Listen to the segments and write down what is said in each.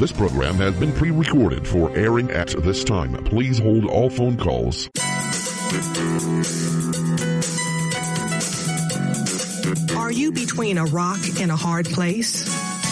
This program has been pre-recorded for airing at this time. Please hold all phone calls. Are you between a rock and a hard place?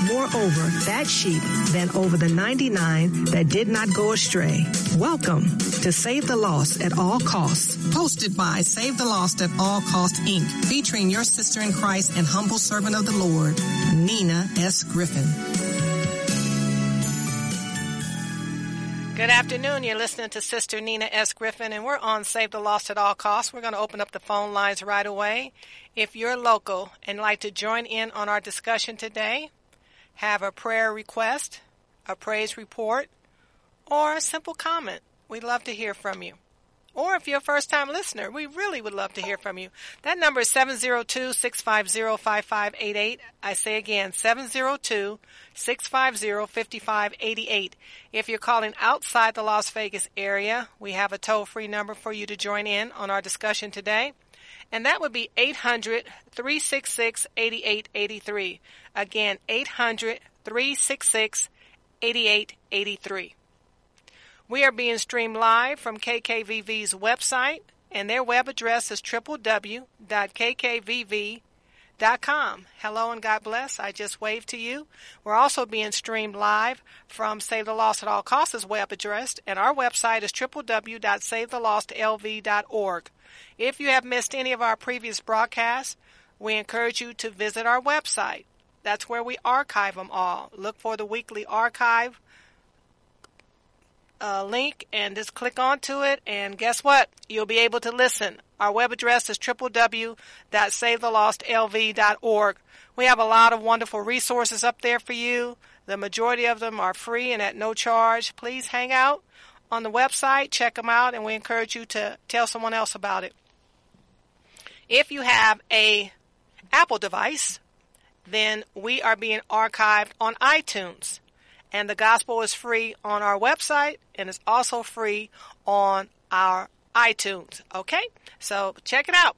more over that sheep than over the 99 that did not go astray. Welcome to Save the Lost at All Costs. Posted by Save the Lost at All Costs Inc. Featuring your sister in Christ and humble servant of the Lord, Nina S. Griffin. Good afternoon. You're listening to Sister Nina S. Griffin, and we're on Save the Lost at All Costs. We're going to open up the phone lines right away. If you're local and like to join in on our discussion today, have a prayer request, a praise report, or a simple comment, we'd love to hear from you. Or if you're a first time listener, we really would love to hear from you. That number is 702-650-5588. I say again, 702-650-5588. If you're calling outside the Las Vegas area, we have a toll free number for you to join in on our discussion today. And that would be 800-366-8883. Again, 800-366-8883. We are being streamed live from KKVV's website, and their web address is www.kkvv.com. Hello and God bless. I just waved to you. We're also being streamed live from Save the Lost at All Costs' web address, and our website is www.savethelostlv.org. If you have missed any of our previous broadcasts, we encourage you to visit our website. That's where we archive them all. Look for the weekly archive uh, link and just click onto it. And guess what? You'll be able to listen. Our web address is www.savethelostlv.org. We have a lot of wonderful resources up there for you. The majority of them are free and at no charge. Please hang out on the website, check them out, and we encourage you to tell someone else about it. If you have a Apple device, then we are being archived on iTunes. And the gospel is free on our website and it's also free on our iTunes. Okay? So check it out.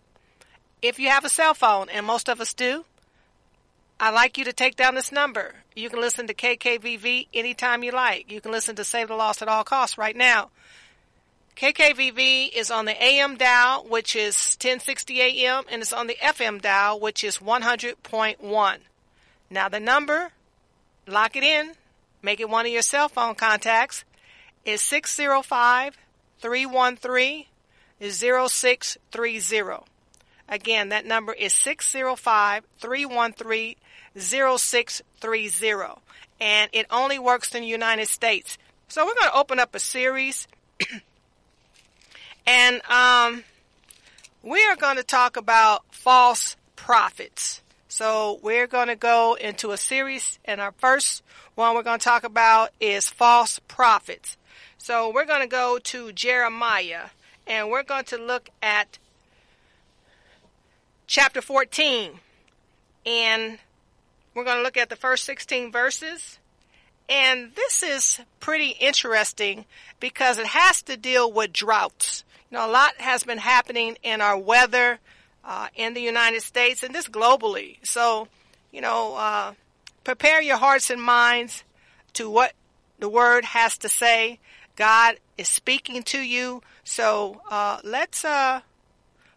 If you have a cell phone, and most of us do, I'd like you to take down this number. You can listen to KKVV anytime you like. You can listen to Save the Lost at all costs right now. KKVV is on the AM dial, which is 1060 AM, and it's on the FM dial, which is 100.1. Now the number, lock it in, make it one of your cell phone contacts, is 605 313 0630. Again, that number is 605 313 0630. And it only works in the United States. So we're going to open up a series. and um, we are going to talk about false prophets. So we're going to go into a series, and our first one we're going to talk about is false prophets. So we're going to go to Jeremiah, and we're going to look at chapter 14. And we're going to look at the first 16 verses. And this is pretty interesting because it has to deal with droughts. Know, a lot has been happening in our weather uh, in the United States and this globally. So, you know, uh, prepare your hearts and minds to what the Word has to say. God is speaking to you. So uh, let's uh,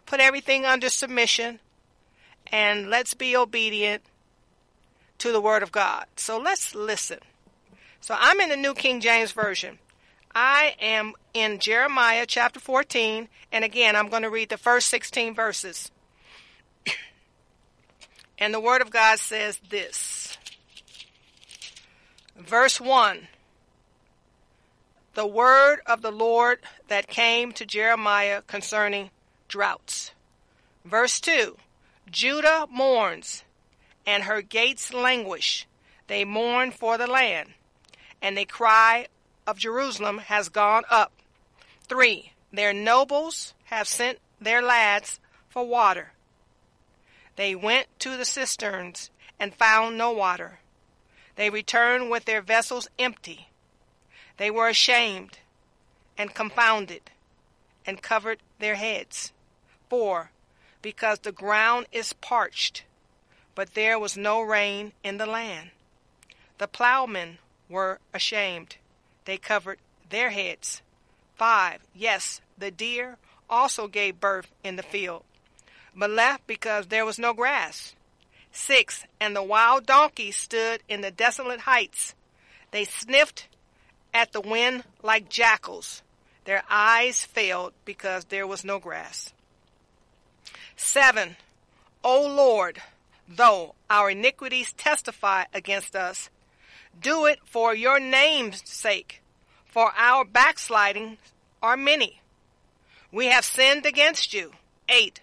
put everything under submission and let's be obedient to the Word of God. So let's listen. So I'm in the New King James Version. I am in Jeremiah chapter 14, and again, I'm going to read the first 16 verses. And the Word of God says this. Verse 1 The word of the Lord that came to Jeremiah concerning droughts. Verse 2 Judah mourns, and her gates languish. They mourn for the land. and they cry of Jerusalem has gone up. 3. Their nobles have sent their lads for water. They went to the cisterns and found no water. They returned with their vessels empty. They were ashamed and confounded and covered their heads. 4. Because the ground is parched, but there was no rain in the land. The plowmen were ashamed. They covered their heads. 5. Yes, the deer also gave birth in the field, but left because there was no grass. 6. And the wild donkeys stood in the desolate heights. They sniffed at the wind like jackals. Their eyes failed because there was no grass. 7. O Lord, though our iniquities testify against us, do it for your name's sake, for our backslidings are many. We have sinned against you. 8.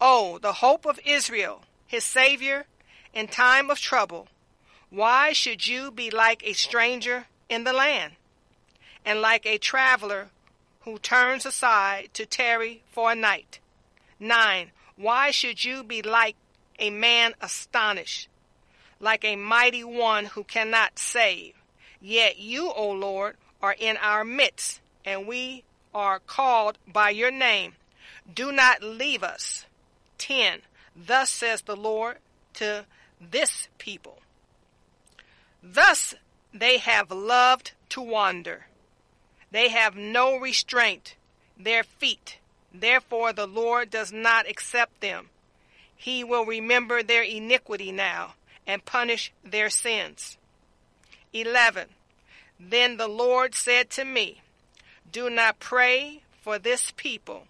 Oh, the hope of Israel, his Savior, in time of trouble. Why should you be like a stranger in the land, and like a traveler who turns aside to tarry for a night? 9. Why should you be like a man astonished, like a mighty one who cannot save? Yet you, O Lord, are in our midst, and we are called by your name. Do not leave us. 10. Thus says the Lord to this people. Thus they have loved to wander. They have no restraint, their feet. Therefore the Lord does not accept them. He will remember their iniquity now and punish their sins. 11. Then the Lord said to me, Do not pray for this people,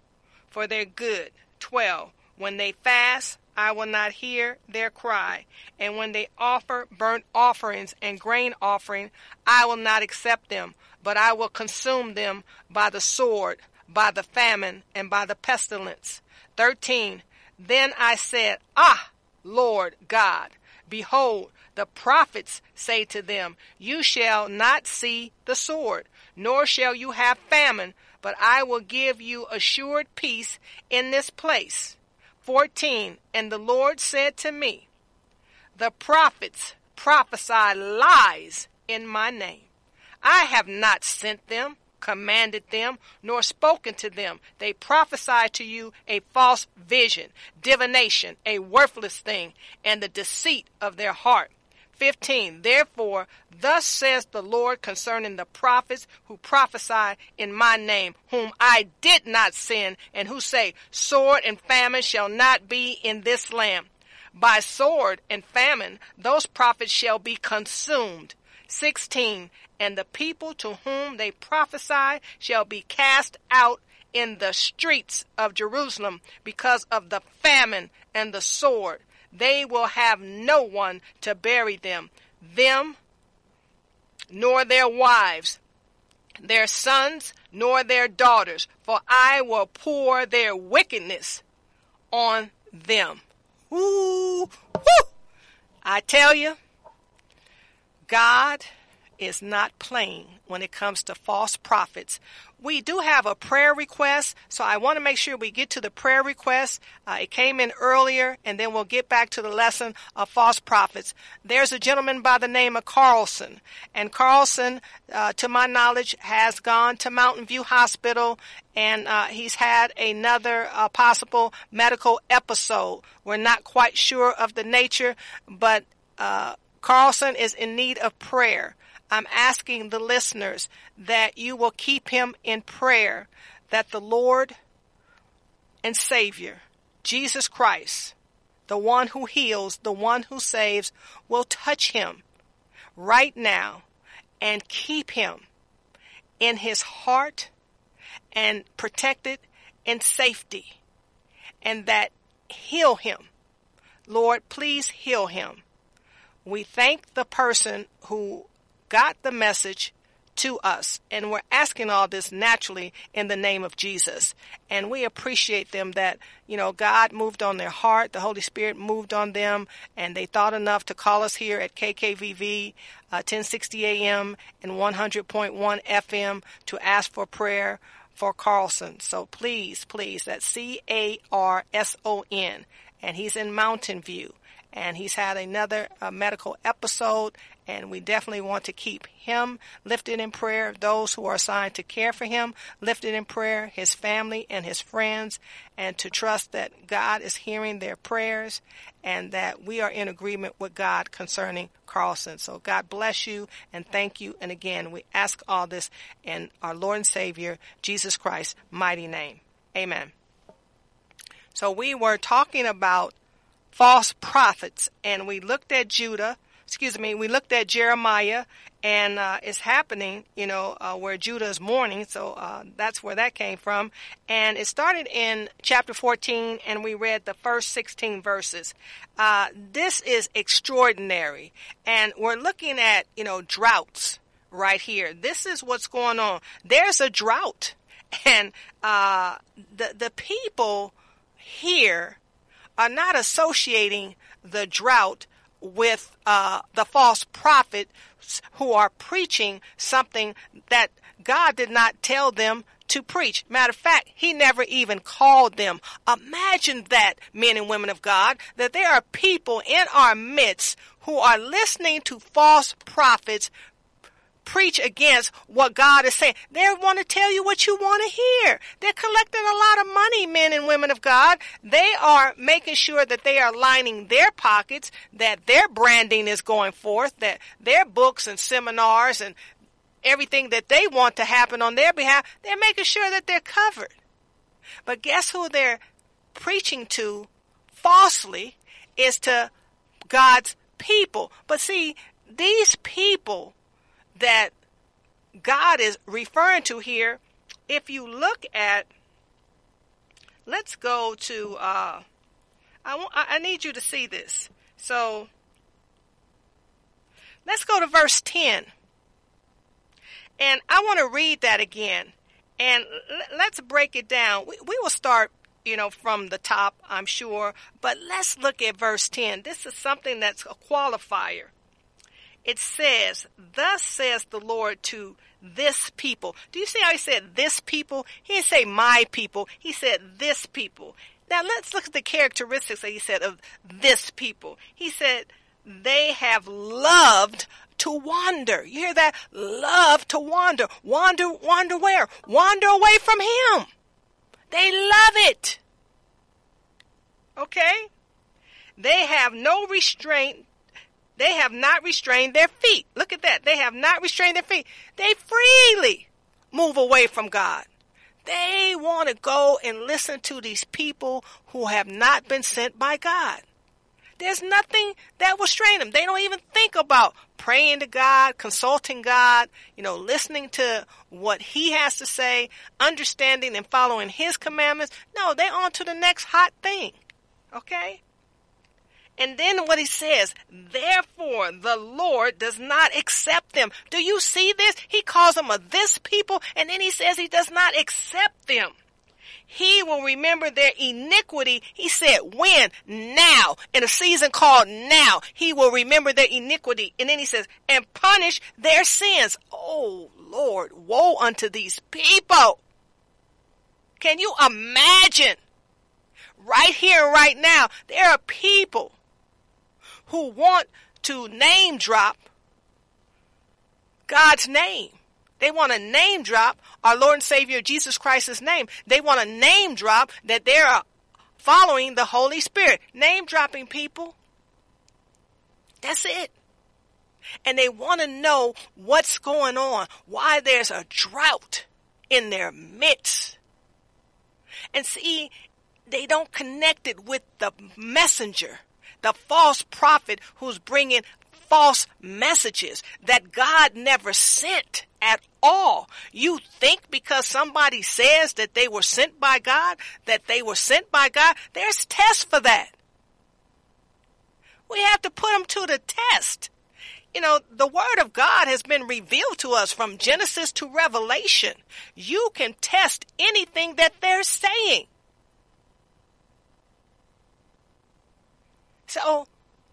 for their good. 12. When they fast, I will not hear their cry. And when they offer burnt offerings and grain offering, I will not accept them, but I will consume them by the sword, by the famine, and by the pestilence. 13. Then I said, Ah, Lord God, behold, the prophets say to them, You shall not see the sword, nor shall you have famine, but I will give you assured peace in this place. 14 And the Lord said to me, The prophets prophesy lies in my name. I have not sent them, commanded them, nor spoken to them. They prophesy to you a false vision, divination, a worthless thing, and the deceit of their heart. 15. Therefore, thus says the Lord concerning the prophets who prophesy in my name, whom I did not send, and who say, Sword and famine shall not be in this land. By sword and famine, those prophets shall be consumed. 16. And the people to whom they prophesy shall be cast out in the streets of Jerusalem because of the famine and the sword they will have no one to bury them, them, nor their wives, their sons, nor their daughters, for I will pour their wickedness on them. Ooh, woo! I tell you, God is not plain when it comes to false prophets. We do have a prayer request, so I want to make sure we get to the prayer request. Uh, it came in earlier, and then we'll get back to the lesson of false prophets. There's a gentleman by the name of Carson, and Carson, uh, to my knowledge, has gone to Mountain View Hospital, and uh, he's had another uh, possible medical episode. We're not quite sure of the nature, but uh, Carson is in need of prayer. I'm asking the listeners that you will keep him in prayer, that the Lord and Savior, Jesus Christ, the one who heals, the one who saves, will touch him right now and keep him in his heart and protected in safety and that heal him. Lord, please heal him. We thank the person who got the message to us. And we're asking all this naturally in the name of Jesus. And we appreciate them that, you know, God moved on their heart, the Holy Spirit moved on them, and they thought enough to call us here at KKVV uh, 1060 AM and 100.1 FM to ask for prayer for Carson. So please, please, that's C A R S O N, and he's in Mountain View and he's had another uh, medical episode and we definitely want to keep him lifted in prayer. Those who are assigned to care for him lifted in prayer his family and his friends and to trust that God is hearing their prayers and that we are in agreement with God concerning Carson so God bless you and thank you. And again we ask all this in our Lord and Savior Jesus Christ's mighty name. Amen. So we were talking about false prophets. And we looked at Judah, excuse me, we looked at Jeremiah, and uh, it's happening, you know, uh, where Judah is mourning. So uh, that's where that came from. And it started in chapter 14, and we read the first 16 verses. Uh, this is extraordinary. And we're looking at, you know, droughts right here. This is what's going on. There's a drought. And uh, the, the people here are not associating the drought with uh, the false prophets who are preaching something that God did not tell them to preach. Matter of fact, he never even called them. Imagine that, men and women of God, that there are people in our midst who are listening to false prophets preach against what God is saying. They want to tell you what you want to hear. They're collecting a lot of money, men and women of God. They are making sure that they are lining their pockets, that their branding is going forth, that their books and seminars and everything that they want to happen on their behalf, they're making sure that they're covered. But guess who they're preaching to falsely is to God's people. But see, these people that God is referring to here, if you look at, let's go to, uh, I, want, I need you to see this. So, let's go to verse 10. And I want to read that again. And let's break it down. We, we will start, you know, from the top, I'm sure. But let's look at verse 10. This is something that's a qualifier it says, Thus says the Lord to this people. Do you see how he said this people? He didn't say my people. He said this people. Now let's look at the characteristics that he said of this people. He said, they have loved to wander. You hear that? Love to wander. Wander, wander where? Wander away from him. They love it. Okay? They have no restraint they have not restrained their feet. Look at that. They have not restrained their feet. They freely move away from God. They want to go and listen to these people who have not been sent by God. There's nothing that will strain them. They don't even think about praying to God, consulting God, you know, listening to what He has to say, understanding and following His commandments. No, they're on to the next hot thing. Okay? And then what he says, therefore the Lord does not accept them. Do you see this? He calls them a this people and then he says he does not accept them. He will remember their iniquity. He said, when? Now. In a season called now. He will remember their iniquity. And then he says, and punish their sins. Oh Lord, woe unto these people. Can you imagine? Right here, right now, there are people who want to name drop God's name. They want to name drop our Lord and Savior Jesus Christ's name. They want to name drop that they are following the Holy Spirit. Name dropping people. That's it. And they want to know what's going on, why there's a drought in their midst. And see, they don't connect it with the messenger the false prophet who's bringing false messages that God never sent at all. You think because somebody says that they were sent by God, that they were sent by God, there's tests for that. We have to put them to the test. You know, the Word of God has been revealed to us from Genesis to Revelation. You can test anything that they're saying. So,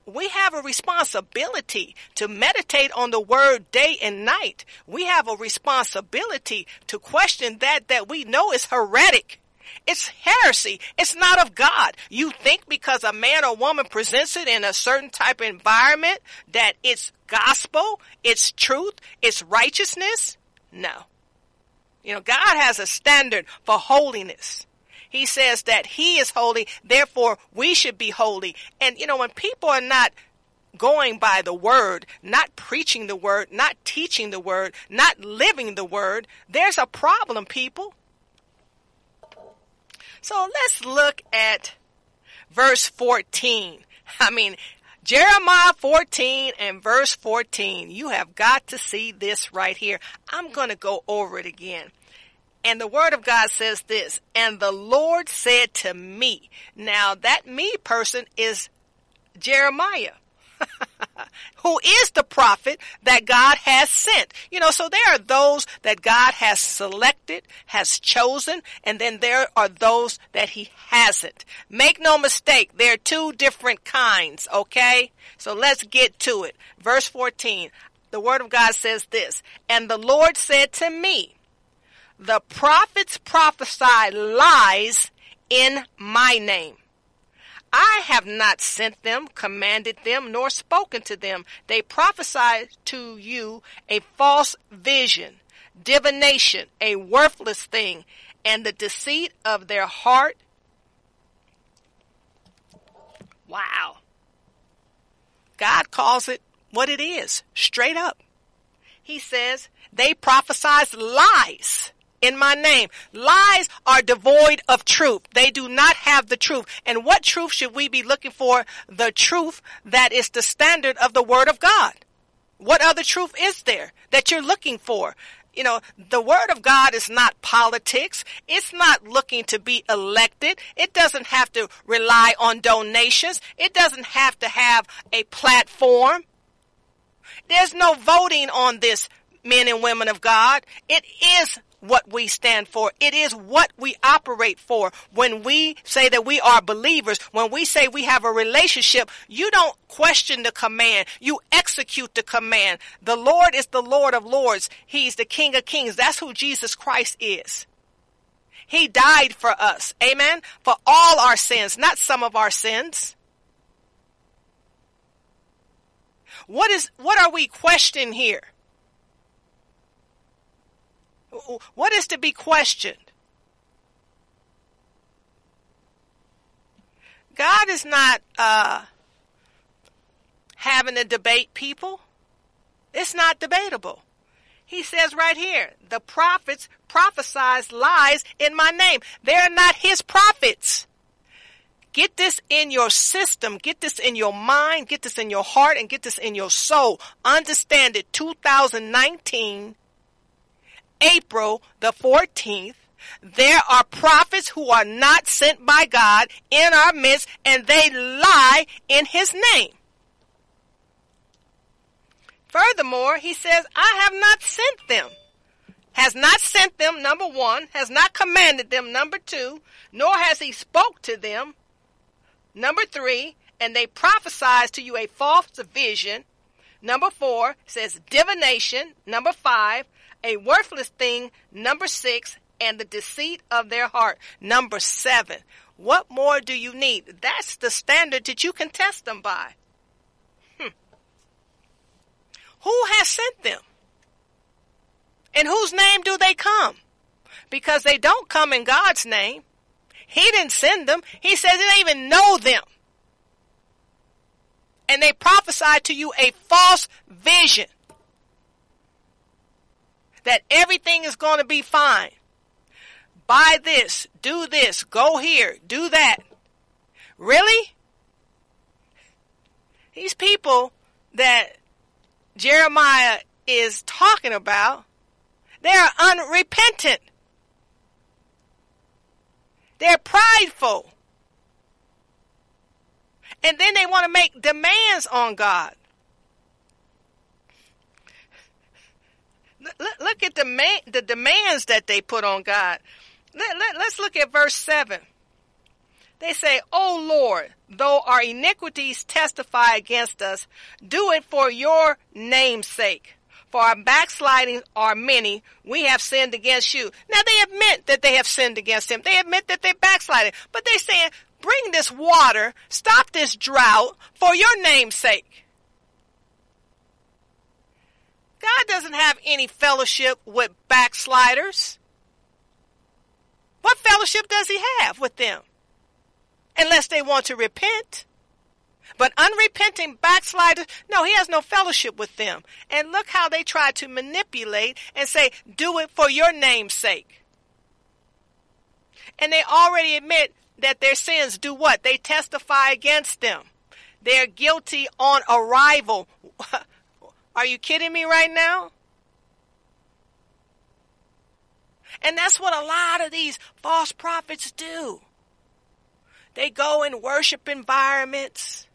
we have a responsibility to meditate on the word day and night. We have a responsibility to question that that we know is heretic. It's heresy. It's not of God. You think because a man or woman presents it in a certain type of environment that it's gospel, it's truth, it's righteousness? No. You know, God has a standard for holiness. He says that He is holy, therefore we should be holy. And you know, when people are not going by the word, not preaching the word, not teaching the word, not living the word, there's a problem, people. So let's look at verse 14. I mean, Jeremiah 14 and verse 14. You have got to see this right here. I'm going to go over it again. And the word of God says this, and the Lord said to me. Now that me person is Jeremiah. who is the prophet that God has sent. You know, so there are those that God has selected, has chosen, and then there are those that he hasn't. Make no mistake, there are two different kinds, okay? So let's get to it. Verse 14. The word of God says this, and the Lord said to me, the prophets prophesy lies in my name. I have not sent them, commanded them, nor spoken to them. They prophesy to you a false vision, divination, a worthless thing, and the deceit of their heart. Wow. God calls it what it is, straight up. He says they prophesy lies in my name. Lies are devoid of truth. They do not have the truth. And what truth should we be looking for? The truth that is the standard of the word of God. What other truth is there that you're looking for? You know, the word of God is not politics. It's not looking to be elected. It doesn't have to rely on donations. It doesn't have to have a platform. There's no voting on this, men and women of God. It is what we stand for. It is what we operate for. When we say that we are believers, when we say we have a relationship, you don't question the command. You execute the command. The Lord is the Lord of Lords. He's the King of Kings. That's who Jesus Christ is. He died for us. Amen. For all our sins, not some of our sins. What is, what are we questioning here? What is to be questioned? God is not uh, having a debate, people. It's not debatable. He says right here, the prophets prophesize lies in my name. They're not his prophets. Get this in your system. Get this in your mind. Get this in your heart and get this in your soul. Understand it. 2019 April the 14th, there are prophets who are not sent by God in our midst and they lie in his name. Furthermore, he says, I have not sent them. Has not sent them, number one, has not commanded them, number two, nor has he spoke to them, number three, and they prophesied to you a false vision. Number four says divination. Number five, a worthless thing, number six, and the deceit of their heart, number seven. What more do you need? That's the standard that you can test them by. Hmm. Who has sent them? In whose name do they come? Because they don't come in God's name. He didn't send them. He says they didn't even know them. And they prophesy to you a false vision that everything is going to be fine. Buy this, do this, go here, do that. Really? These people that Jeremiah is talking about, they are unrepentant. They're prideful. And then they want to make demands on God. Look at the, man, the demands that they put on God. Let, let, let's look at verse 7. They say, O Lord, though our iniquities testify against us, do it for your name's sake. For our backslidings are many. We have sinned against you. Now they admit that they have sinned against him. They admit that they backslided. But they saying, bring this water, stop this drought for your name's sake. God doesn't have any fellowship with backsliders. What fellowship does he have with them? Unless they want to repent. But unrepenting backsliders, no, he has no fellowship with them. And look how they try to manipulate and say, do it for your name's sake. And they already admit that their sins do what? They testify against them. They're guilty on arrival. Are you kidding me right now? And that's what a lot of these false prophets do. They go in worship environments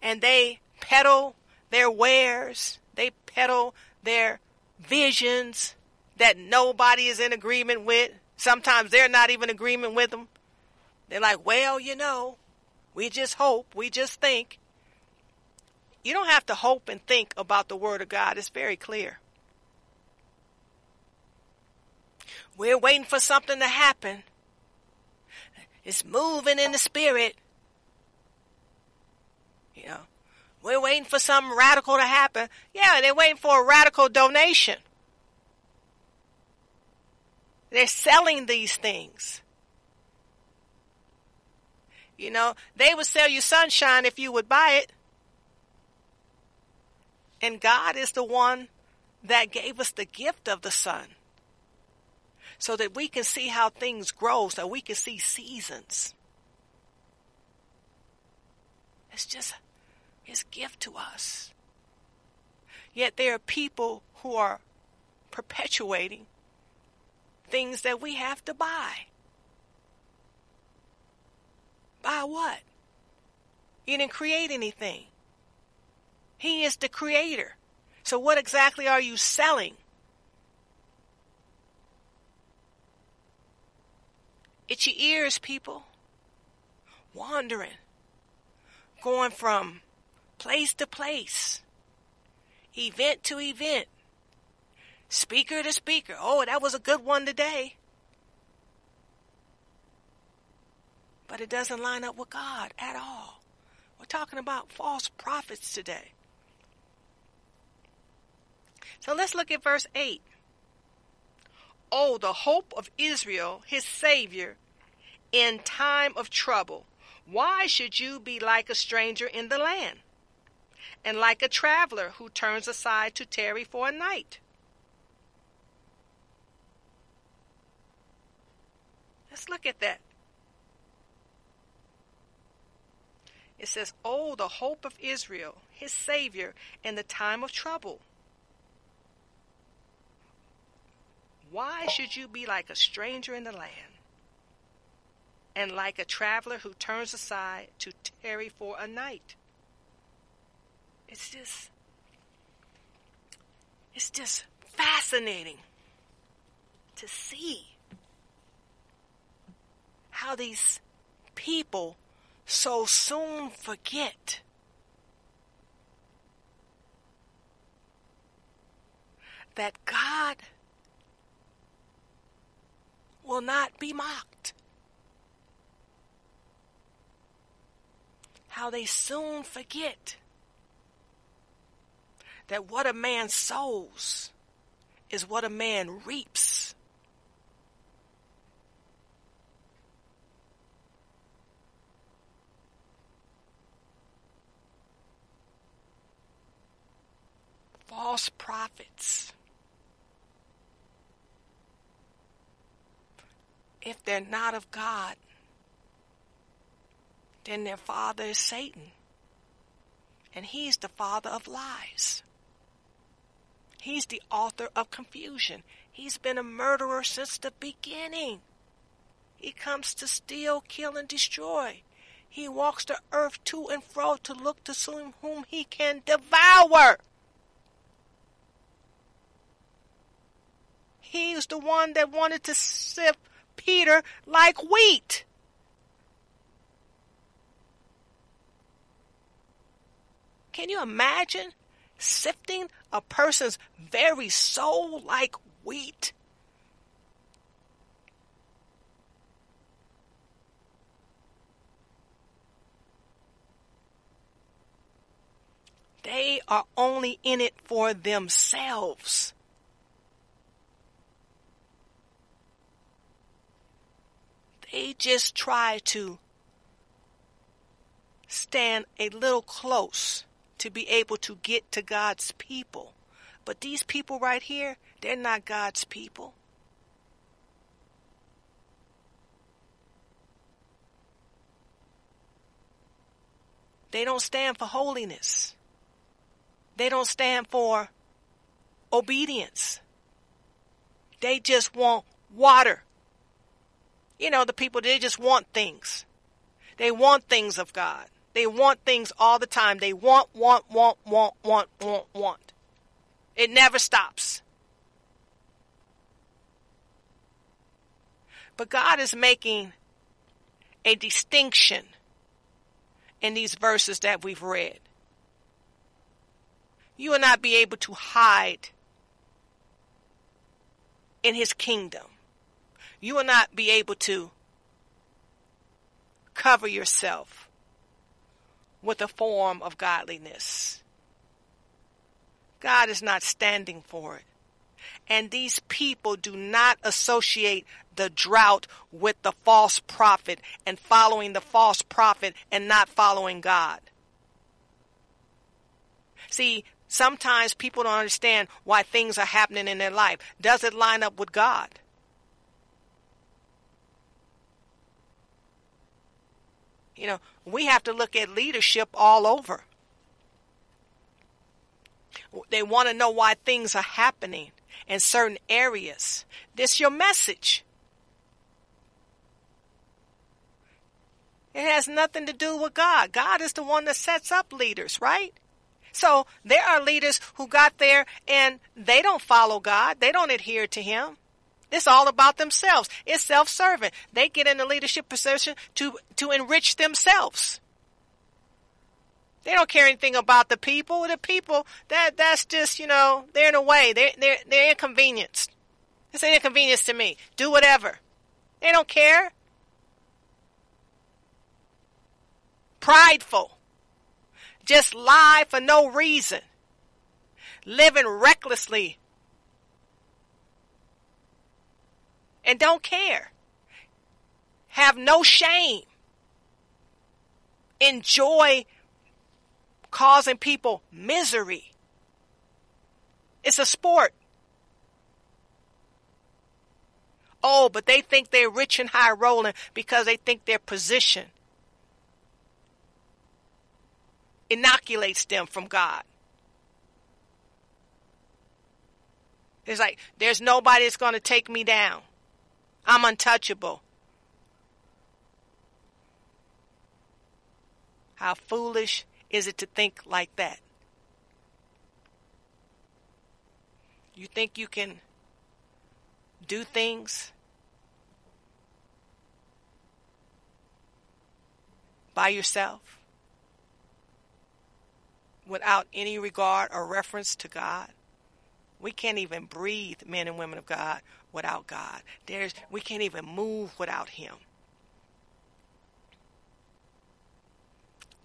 and they peddle their wares. They peddle their visions that nobody is in agreement with. Sometimes they're not even in agreement with them. They're like, well, you know, we just hope, we just think. You don't have to hope and think about the Word of God. It's very clear. We're waiting for something to happen. It's moving in the spirit. You know, we're waiting for something radical to happen. Yeah, they're waiting for a radical donation. They're selling these things. You know, they would sell you sunshine if you would buy it. And God is the one that gave us the gift of the sun so that we can see how things grow, so we can see seasons. It's just his gift to us. Yet there are people who are perpetuating things that we have to buy. Buy what? You didn't create anything. He is the creator. So what exactly are you selling? It's your ears, people. Wandering. Going from place to place. Event to event. Speaker to speaker. Oh, that was a good one today. But it doesn't line up with God at all. We're talking about false prophets today. So let's look at verse 8. Oh, the hope of Israel, his Savior, in time of trouble. Why should you be like a stranger in the land, and like a traveler who turns aside to tarry for a night? Let's look at that. It says, Oh, the hope of Israel, his Savior, in the time of trouble. Why should you be like a stranger in the land and like a traveler who turns aside to tarry for a night? It's just, it's just fascinating to see how these people so soon forget that God will not be mocked. How they soon forget that what a man sows is what a man reaps. False prophets if they're not of God, then their father is Satan. And he's the father of lies. He's the author of confusion. He's been a murderer since the beginning. He comes to steal, kill, and destroy. He walks the earth to and fro to look to see whom he can devour. is the one that wanted to sift Peter like wheat. Can you imagine sifting a person's very soul like wheat? They are only in it for themselves. They just try to stand a little close to be able to get to God's people. But these people right here, they're not God's people. They don't stand for holiness. They don't stand for obedience. They just want water. You know, the people, they just want things. They want things of God. They want things all the time. They want, want, want, want, want, want, want. It never stops. But God is making a distinction in these verses that we've read. You will not be able to hide in his kingdom. You will not be able to cover yourself with a form of godliness. God is not standing for it. And these people do not associate the drought with the false prophet and following the false prophet and not following God. See, sometimes people don't understand why things are happening in their life. Does it line up with God? You know, we have to look at leadership all over. They want to know why things are happening in certain areas. This your message. It has nothing to do with God. God is the one that sets up leaders, right? So there are leaders who got there and they don't follow God. They don't adhere to Him. It's all about themselves. It's self-serving. They get in a leadership position to, to enrich themselves. They don't care anything about the people. The people, that, that's just, you know, they're in a way. They're, they're, they're inconvenienced. It's an inconvenience to me. Do whatever. They don't care. Prideful. Just lie for no reason. Living recklessly and don't care. Have no shame. Enjoy causing people misery. It's a sport. Oh, but they think they're rich and high rolling because they think their position inoculates them from God. It's like, there's nobody that's going to take me down. I'm untouchable. How foolish is it to think like that? You think you can do things by yourself without any regard or reference to God? We can't even breathe, men and women of God, without God. There's we can't even move without him.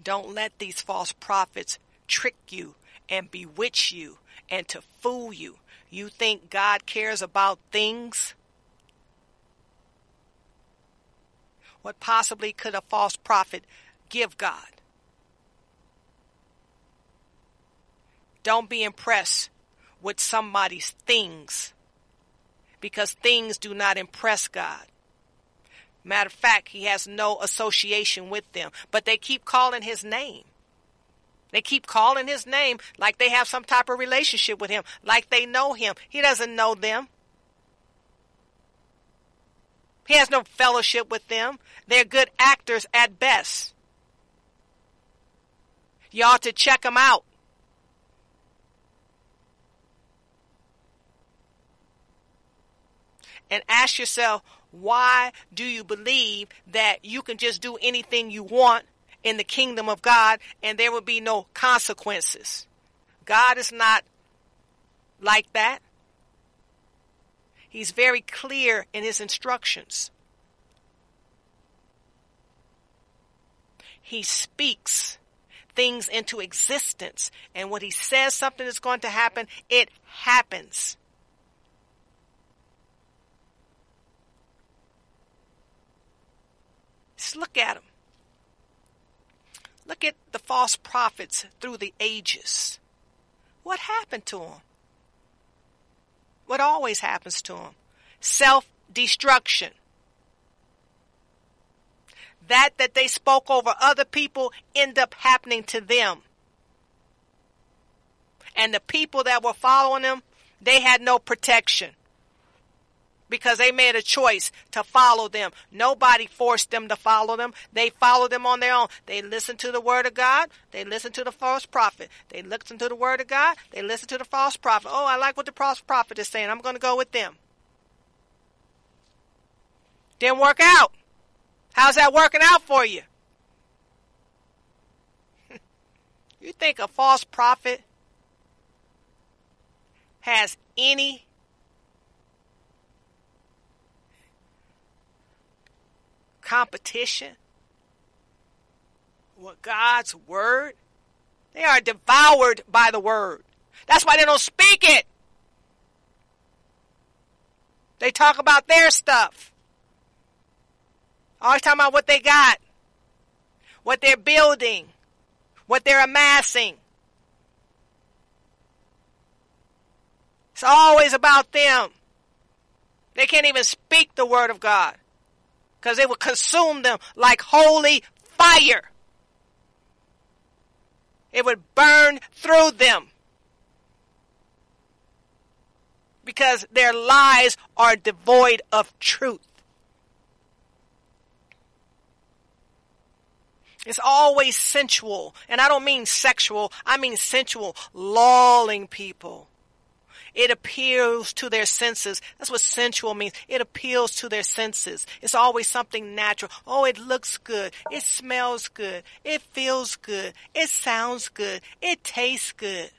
Don't let these false prophets trick you and bewitch you and to fool you. You think God cares about things? What possibly could a false prophet give God? Don't be impressed with somebody's things because things do not impress God. Matter of fact, he has no association with them, but they keep calling his name. They keep calling his name like they have some type of relationship with him, like they know him. He doesn't know them. He has no fellowship with them. They're good actors at best. You ought to check them out. And ask yourself, why do you believe that you can just do anything you want in the kingdom of God and there will be no consequences? God is not like that. He's very clear in his instructions. He speaks things into existence. And when he says something is going to happen, it happens. Look at them. Look at the false prophets through the ages. What happened to them? What always happens to them? Self destruction. That that they spoke over other people end up happening to them. And the people that were following them, they had no protection because they made a choice to follow them. Nobody forced them to follow them. They followed them on their own. They listened to the word of God. They listened to the false prophet. They listened to the word of God. They listened to the false prophet. Oh, I like what the false prophet is saying. I'm going to go with them. Didn't work out. How's that working out for you? you think a false prophet has any competition with God's word. They are devoured by the word. That's why they don't speak it. They talk about their stuff. Always talking about what they got, what they're building, what they're amassing. It's always about them. They can't even speak the word of God because it would consume them like holy fire. It would burn through them because their lies are devoid of truth. It's always sensual. And I don't mean sexual, I mean sensual, lulling people. It appeals to their senses. That's what sensual means. It appeals to their senses. It's always something natural. Oh, it looks good. It smells good. It feels good. It sounds good. It tastes good.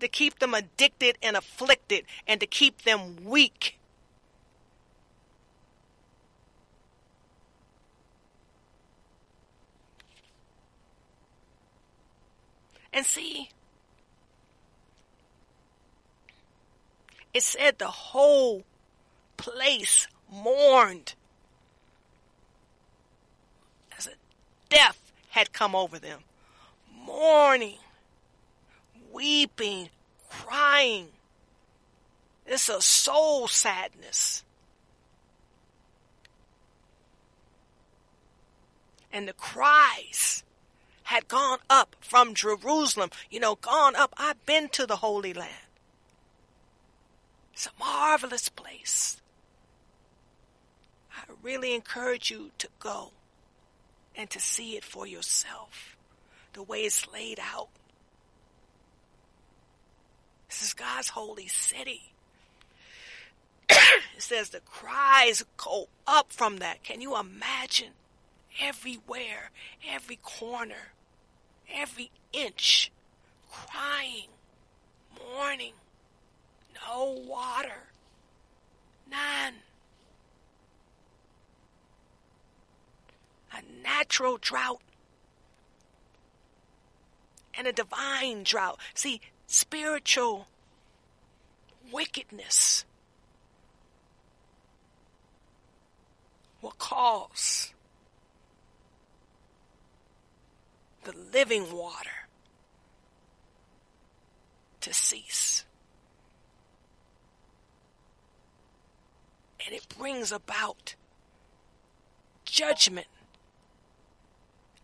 To keep them addicted and afflicted and to keep them weak. And see, it said the whole place mourned as a death had come over them. Mourning, weeping, crying. It's a soul sadness. And the cries had gone up from Jerusalem, you know, gone up. I've been to the Holy Land. It's a marvelous place. I really encourage you to go and to see it for yourself, the way it's laid out. This is God's holy city. it says the cries go up from that. Can you imagine? Everywhere, every corner every inch, crying, mourning, no water, none. A natural drought and a divine drought. See, spiritual wickedness will cause the living water to cease. And it brings about judgment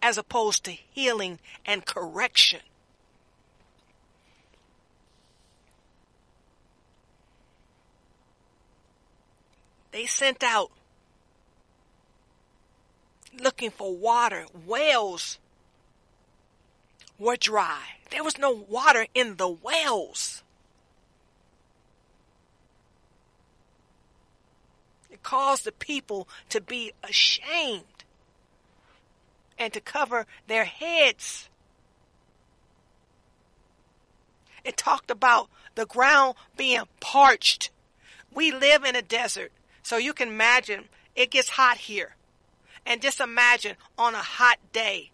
as opposed to healing and correction. They sent out looking for water, wells were dry. There was no water in the wells. It caused the people to be ashamed and to cover their heads. It talked about the ground being parched. We live in a desert, so you can imagine it gets hot here. And just imagine on a hot day,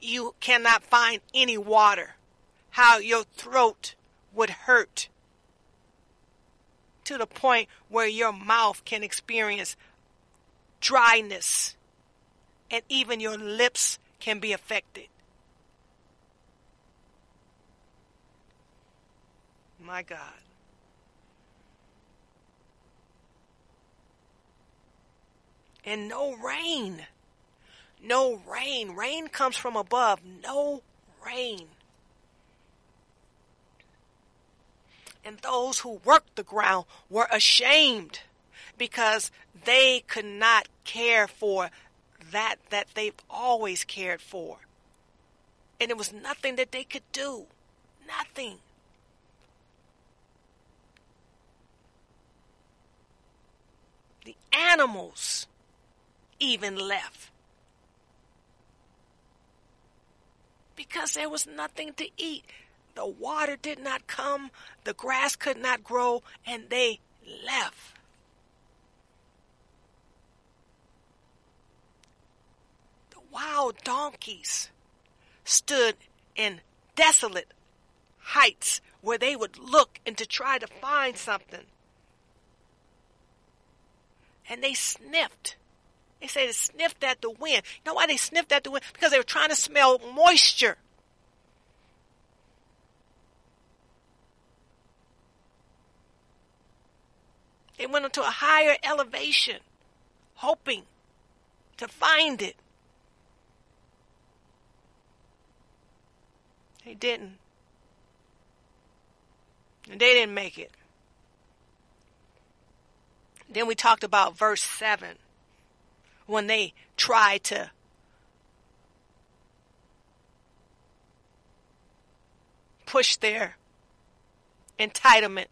you cannot find any water, how your throat would hurt to the point where your mouth can experience dryness and even your lips can be affected. My God. And no rain. No rain. Rain comes from above. No rain. And those who worked the ground were ashamed because they could not care for that that they've always cared for. And it was nothing that they could do. Nothing. The animals even left. Because there was nothing to eat. The water did not come, the grass could not grow, and they left. The wild donkeys stood in desolate heights where they would look and to try to find something. And they sniffed they say they sniffed at the wind. You know why they sniffed at the wind? Because they were trying to smell moisture. They went into a higher elevation, hoping to find it. They didn't. And they didn't make it. Then we talked about verse 7 when they try to push their entitlement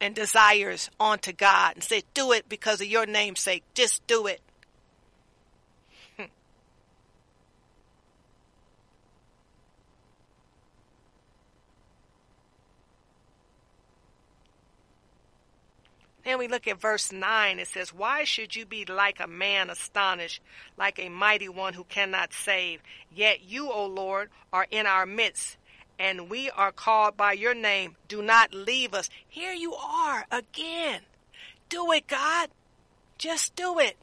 and desires onto God and say, do it because of your namesake. Just do it. Then we look at verse 9. It says, Why should you be like a man astonished, like a mighty one who cannot save? Yet you, O Lord, are in our midst, and we are called by your name. Do not leave us. Here you are again. Do it, God. Just do it.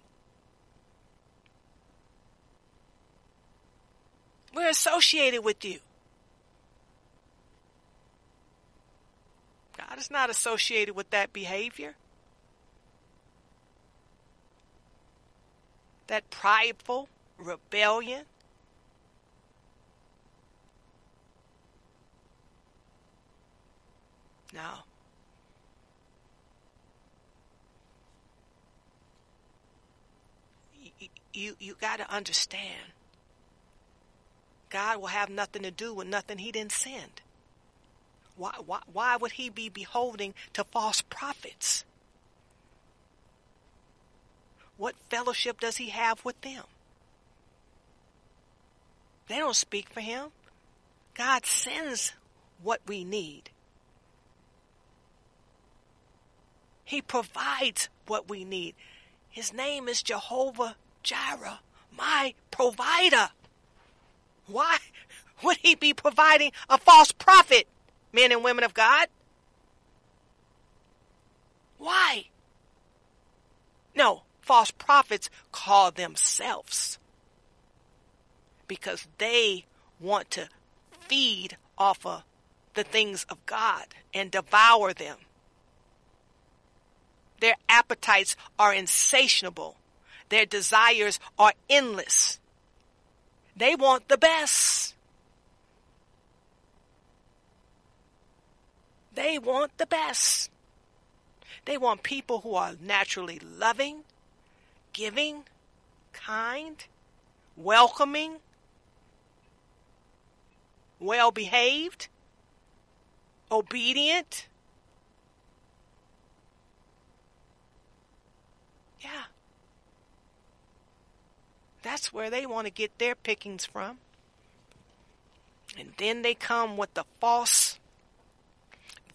We're associated with you. God is not associated with that behavior. That prideful rebellion? No. You, you, got to understand. God will have nothing to do with nothing he didn't send. Why, why, why would he be beholding to false prophets? What fellowship does he have with them? They don't speak for him. God sends what we need. He provides what we need. His name is Jehovah Jireh, my provider. Why would he be providing a false prophet, men and women of God? Why? No, false prophets call themselves because they want to feed off of the things of God and devour them. Their appetites are insatiable. Their desires are endless. They want the best. They want the best. They want people who are naturally loving, giving, kind, welcoming. well behaved, obedient. Yeah. That's where they want to get their pickings from. And then they come with the false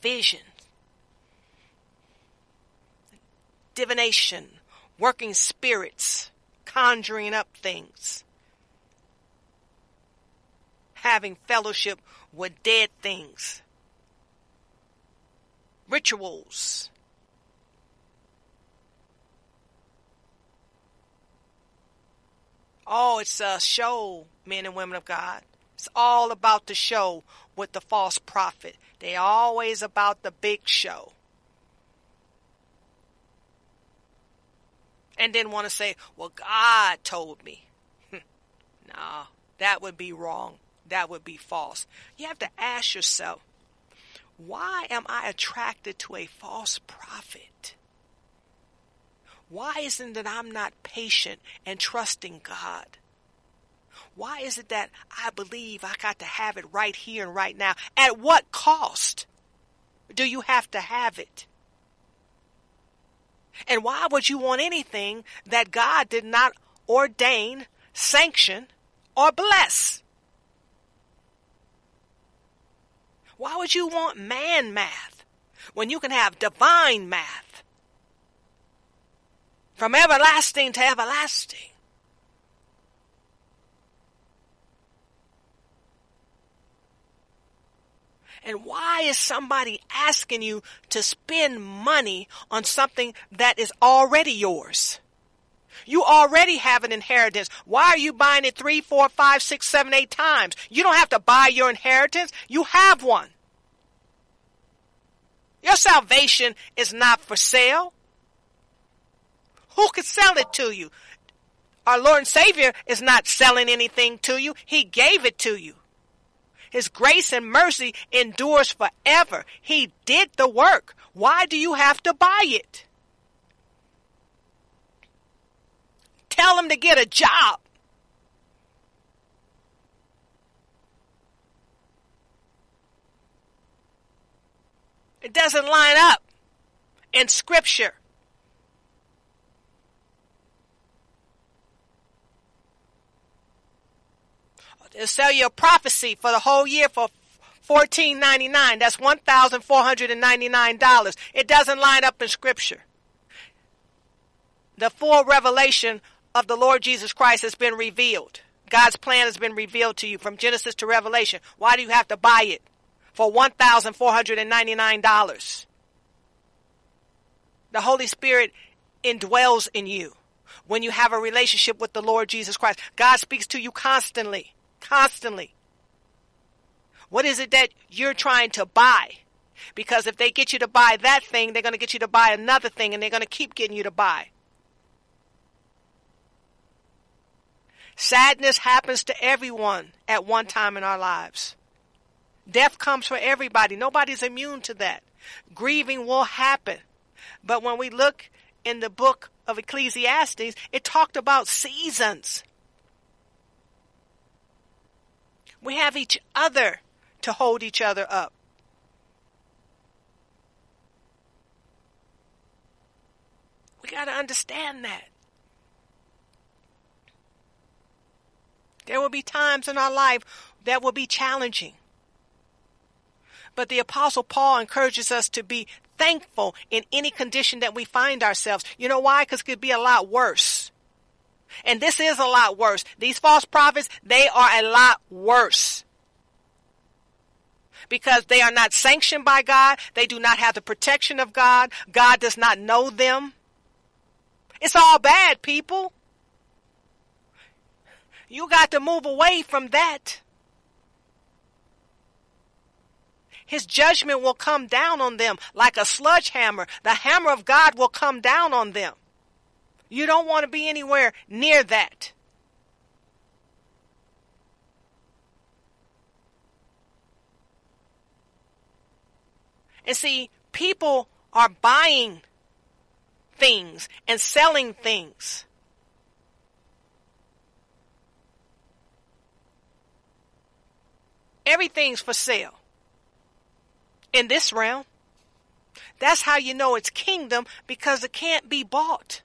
vision, divination, working spirits, conjuring up things, having fellowship with dead things, rituals. Oh, it's a show, men and women of God. It's all about the show with the false prophet. They always about the big show. And then want to say, well, God told me. Hmm. no, that would be wrong. That would be false. You have to ask yourself, why am I attracted to a false prophet? Why isn't it that I'm not patient and trusting God? Why is it that I believe I got to have it right here and right now? At what cost do you have to have it? And why would you want anything that God did not ordain, sanction, or bless? Why would you want man math when you can have divine math? From everlasting to everlasting. And why is somebody asking you to spend money on something that is already yours? You already have an inheritance. Why are you buying it three, four, five, six, seven, eight times? You don't have to buy your inheritance. You have one. Your salvation is not for sale. Who could sell it to you? Our Lord and Savior is not selling anything to you. He gave it to you. His grace and mercy endures forever. He did the work. Why do you have to buy it? Tell him to get a job. It doesn't line up in scripture. Sell you a prophecy for the whole year for fourteen ninety nine. That's one thousand four hundred and ninety nine dollars. It doesn't line up in scripture. The full revelation of the Lord Jesus Christ has been revealed. God's plan has been revealed to you from Genesis to Revelation. Why do you have to buy it for one thousand four hundred and ninety nine dollars? The Holy Spirit indwells in you when you have a relationship with the Lord Jesus Christ. God speaks to you constantly constantly. What is it that you're trying to buy? Because if they get you to buy that thing, they're going to get you to buy another thing and they're going to keep getting you to buy. Sadness happens to everyone at one time in our lives. Death comes for everybody. Nobody's immune to that. Grieving will happen. But when we look in the book of Ecclesiastes, it talked about seasons. We have each other to hold each other up. We got to understand that. There will be times in our life that will be challenging. But the apostle Paul encourages us to be thankful in any condition that we find ourselves. You know why? Because it could be a lot worse. And this is a lot worse. These false prophets, they are a lot worse. Because they are not sanctioned by God. They do not have the protection of God. God does not know them. It's all bad, people. You got to move away from that. His judgment will come down on them like a sledgehammer. The hammer of God will come down on them. You don't want to be anywhere near that. And see, people are buying things and selling things. Everything's for sale in this realm. That's how you know it's kingdom because it can't be bought.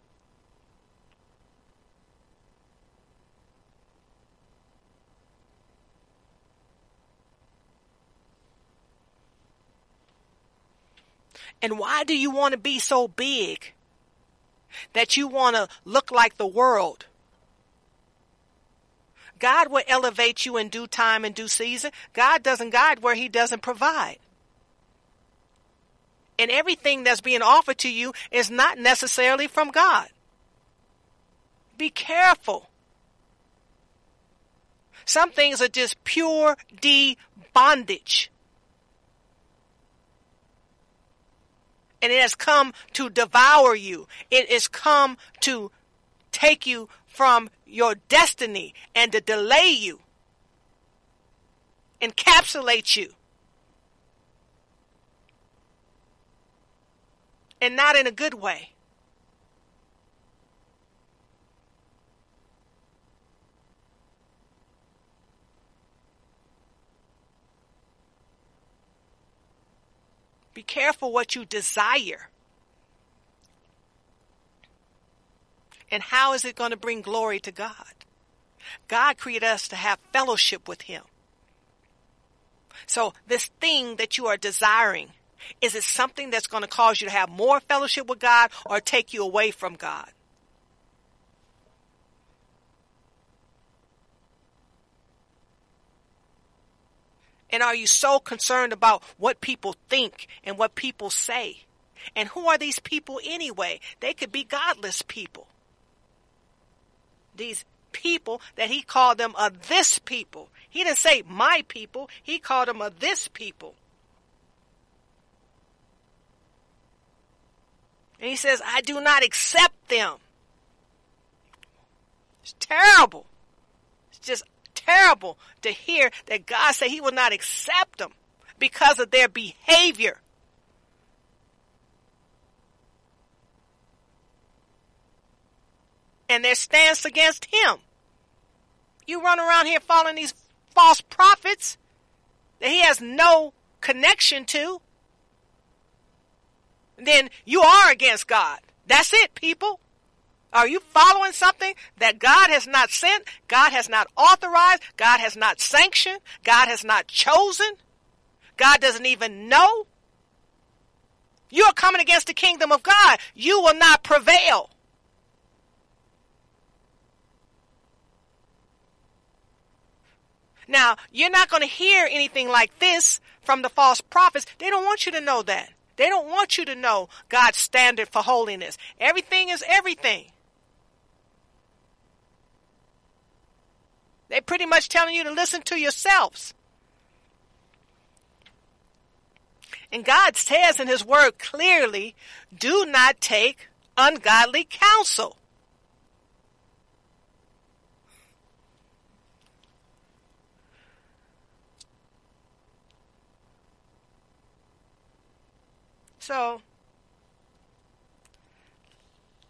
And why do you want to be so big that you want to look like the world? God will elevate you in due time and due season. God doesn't guide where he doesn't provide. And everything that's being offered to you is not necessarily from God. Be careful. Some things are just pure D bondage. And it has come to devour you. It has come to take you from your destiny and to delay you, encapsulate you. And not in a good way. Be careful what you desire. And how is it going to bring glory to God? God created us to have fellowship with Him. So this thing that you are desiring, is it something that's going to cause you to have more fellowship with God or take you away from God? And are you so concerned about what people think and what people say? And who are these people anyway? They could be godless people. These people that he called them a this people. He didn't say my people. He called them a this people. And he says, I do not accept them. It's terrible. It's just terrible to hear that God said he will not accept them because of their behavior. And their stance against him. You run around here following these false prophets that he has no connection to, then you are against God. That's it, people. Are you following something that God has not sent? God has not authorized? God has not sanctioned? God has not chosen? God doesn't even know? You are coming against the kingdom of God. You will not prevail. Now, you're not going to hear anything like this from the false prophets. They don't want you to know that. They don't want you to know God's standard for holiness. Everything is everything. They're pretty much telling you to listen to yourselves. And God says in His Word clearly, do not take ungodly counsel. So,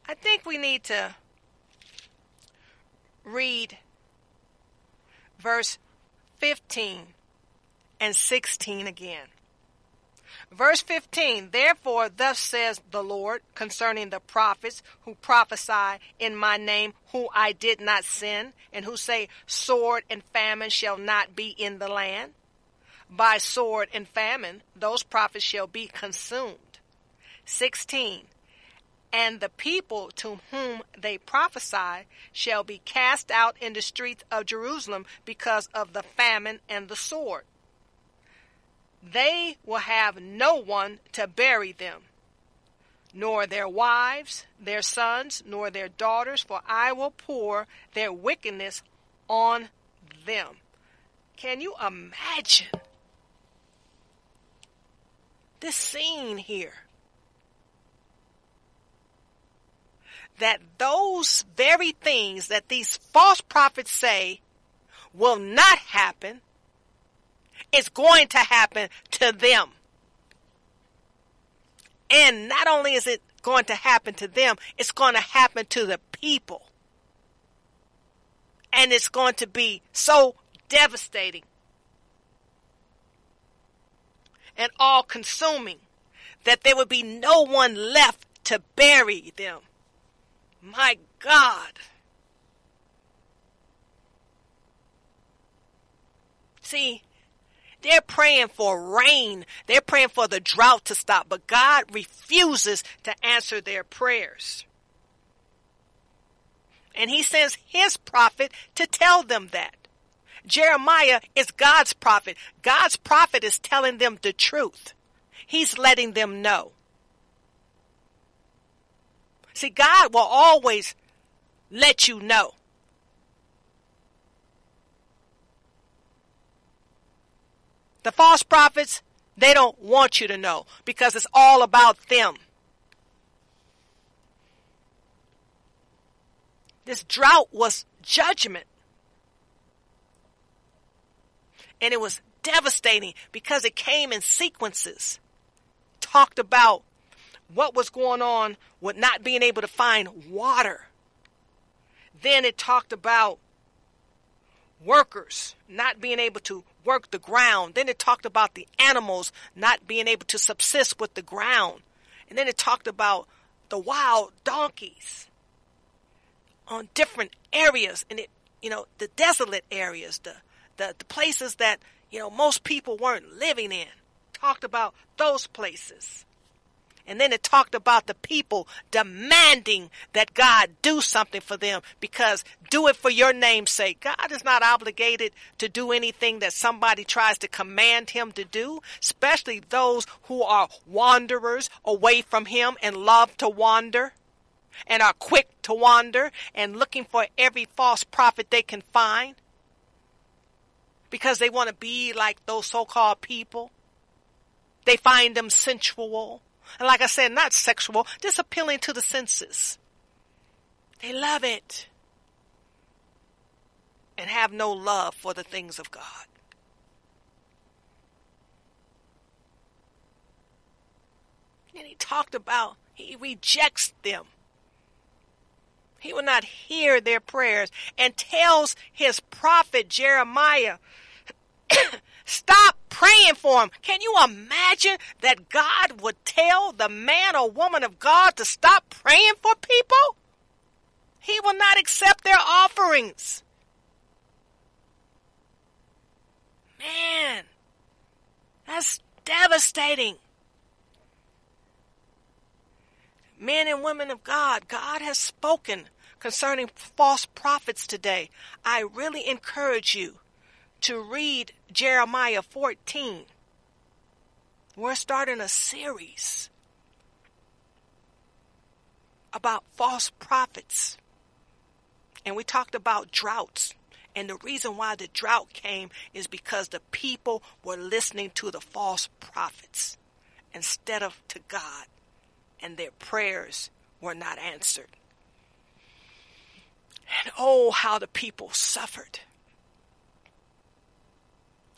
I think we need to read verse 15 and 16 again. Verse 15, therefore, thus says the Lord concerning the prophets who prophesy in my name, who I did not send, and who say, Sword and famine shall not be in the land. By sword and famine, those prophets shall be consumed. 16, and the people to whom they prophesy shall be cast out in the streets of Jerusalem because of the famine and the sword. They will have no one to bury them, nor their wives, their sons, nor their daughters, for I will pour their wickedness on them. Can you imagine this scene here? That those very things that these false prophets say will not happen is going to happen to them. And not only is it going to happen to them, it's going to happen to the people. And it's going to be so devastating. and all consuming, that there would be no one left to bury them. My God. See, they're praying for rain. They're praying for the drought to stop, but God refuses to answer their prayers. And he sends his prophet to tell them that. Jeremiah is God's prophet. God's prophet is telling them the truth. He's letting them know. See, God will always let you know. The false prophets, they don't want you to know because it's all about them. This drought was judgment. And it was devastating because it came in sequences. Talked about what was going on with not being able to find water. Then it talked about workers not being able to work the ground. Then it talked about the animals not being able to subsist with the ground. And then it talked about the wild donkeys on different areas and it you know the desolate areas the, the the places that you know most people weren't living in talked about those places and then it talked about the people demanding that God do something for them because do it for your name's sake. God is not obligated to do anything that somebody tries to command him to do, especially those who are wanderers away from him and love to wander and are quick to wander and looking for every false prophet they can find because they want to be like those so-called people. They find them sensual. And like I said, not sexual, just appealing to the senses. They love it and have no love for the things of God. And he talked about, he rejects them. He will not hear their prayers and tells his prophet Jeremiah, stop praying for him. Can you imagine that God would tell the man or woman of God to stop praying for people? He will not accept their offerings. Man, that's devastating. Men and women of God, God has spoken concerning false prophets today. I really encourage you to read Jeremiah 14. We're starting a series about false prophets. And we talked about droughts. And the reason why the drought came is because the people were listening to the false prophets instead of to God and their prayers were not answered. And oh, how the people suffered.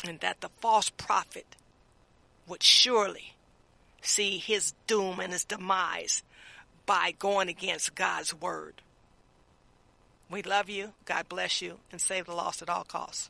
And that the false prophet would surely see his doom and his demise by going against God's word. We love you. God bless you and save the lost at all costs.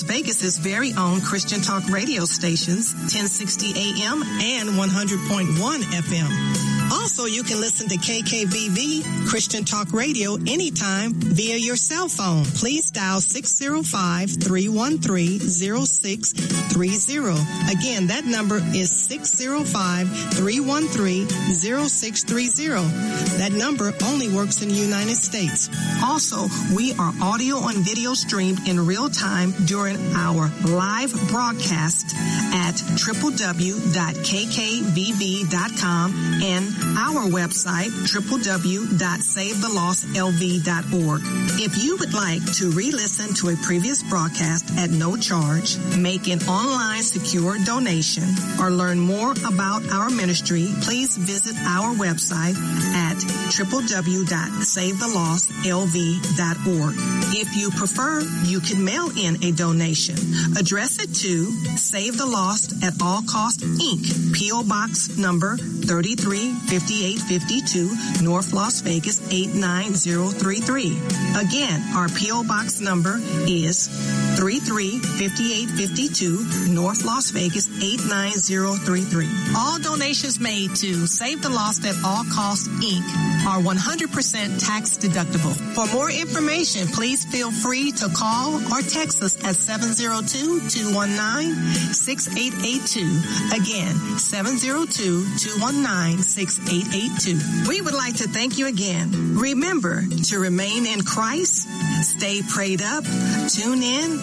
Vegas Vegas's very own Christian talk radio stations, 1060 AM and 100.1 FM. Also, you can listen to KKVV Christian Talk Radio anytime via your cell phone. Please dial 605-313-0630. Again, that number is 605-313-0630. That number only works in the United States. Also, we are audio and video streamed in real time during our live broadcast at www.kkvv.com and our website, www.savethelostlv.org. If you would like to re-listen to a previous broadcast at no charge, make an online secure donation, or learn more about our ministry, please visit our website at www.savethelostlv.org. If you prefer, you can mail in a donation. Address it to Save the Lost at All Cost Inc., P.O. Box number 335852, North Las Vegas 89033. Again, our P.O. Box number is 335852, North Las Vegas 89033. All donations made to Save the Lost at All Cost Inc. are 100% tax deductible. For more information, please feel free to call or text us at 702-219-6882. Again, 702-219-6882. We would like to thank you again. Remember to remain in Christ, stay prayed up, tune in,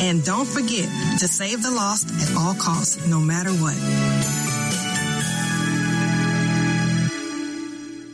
and don't forget to save the lost at all costs, no matter what.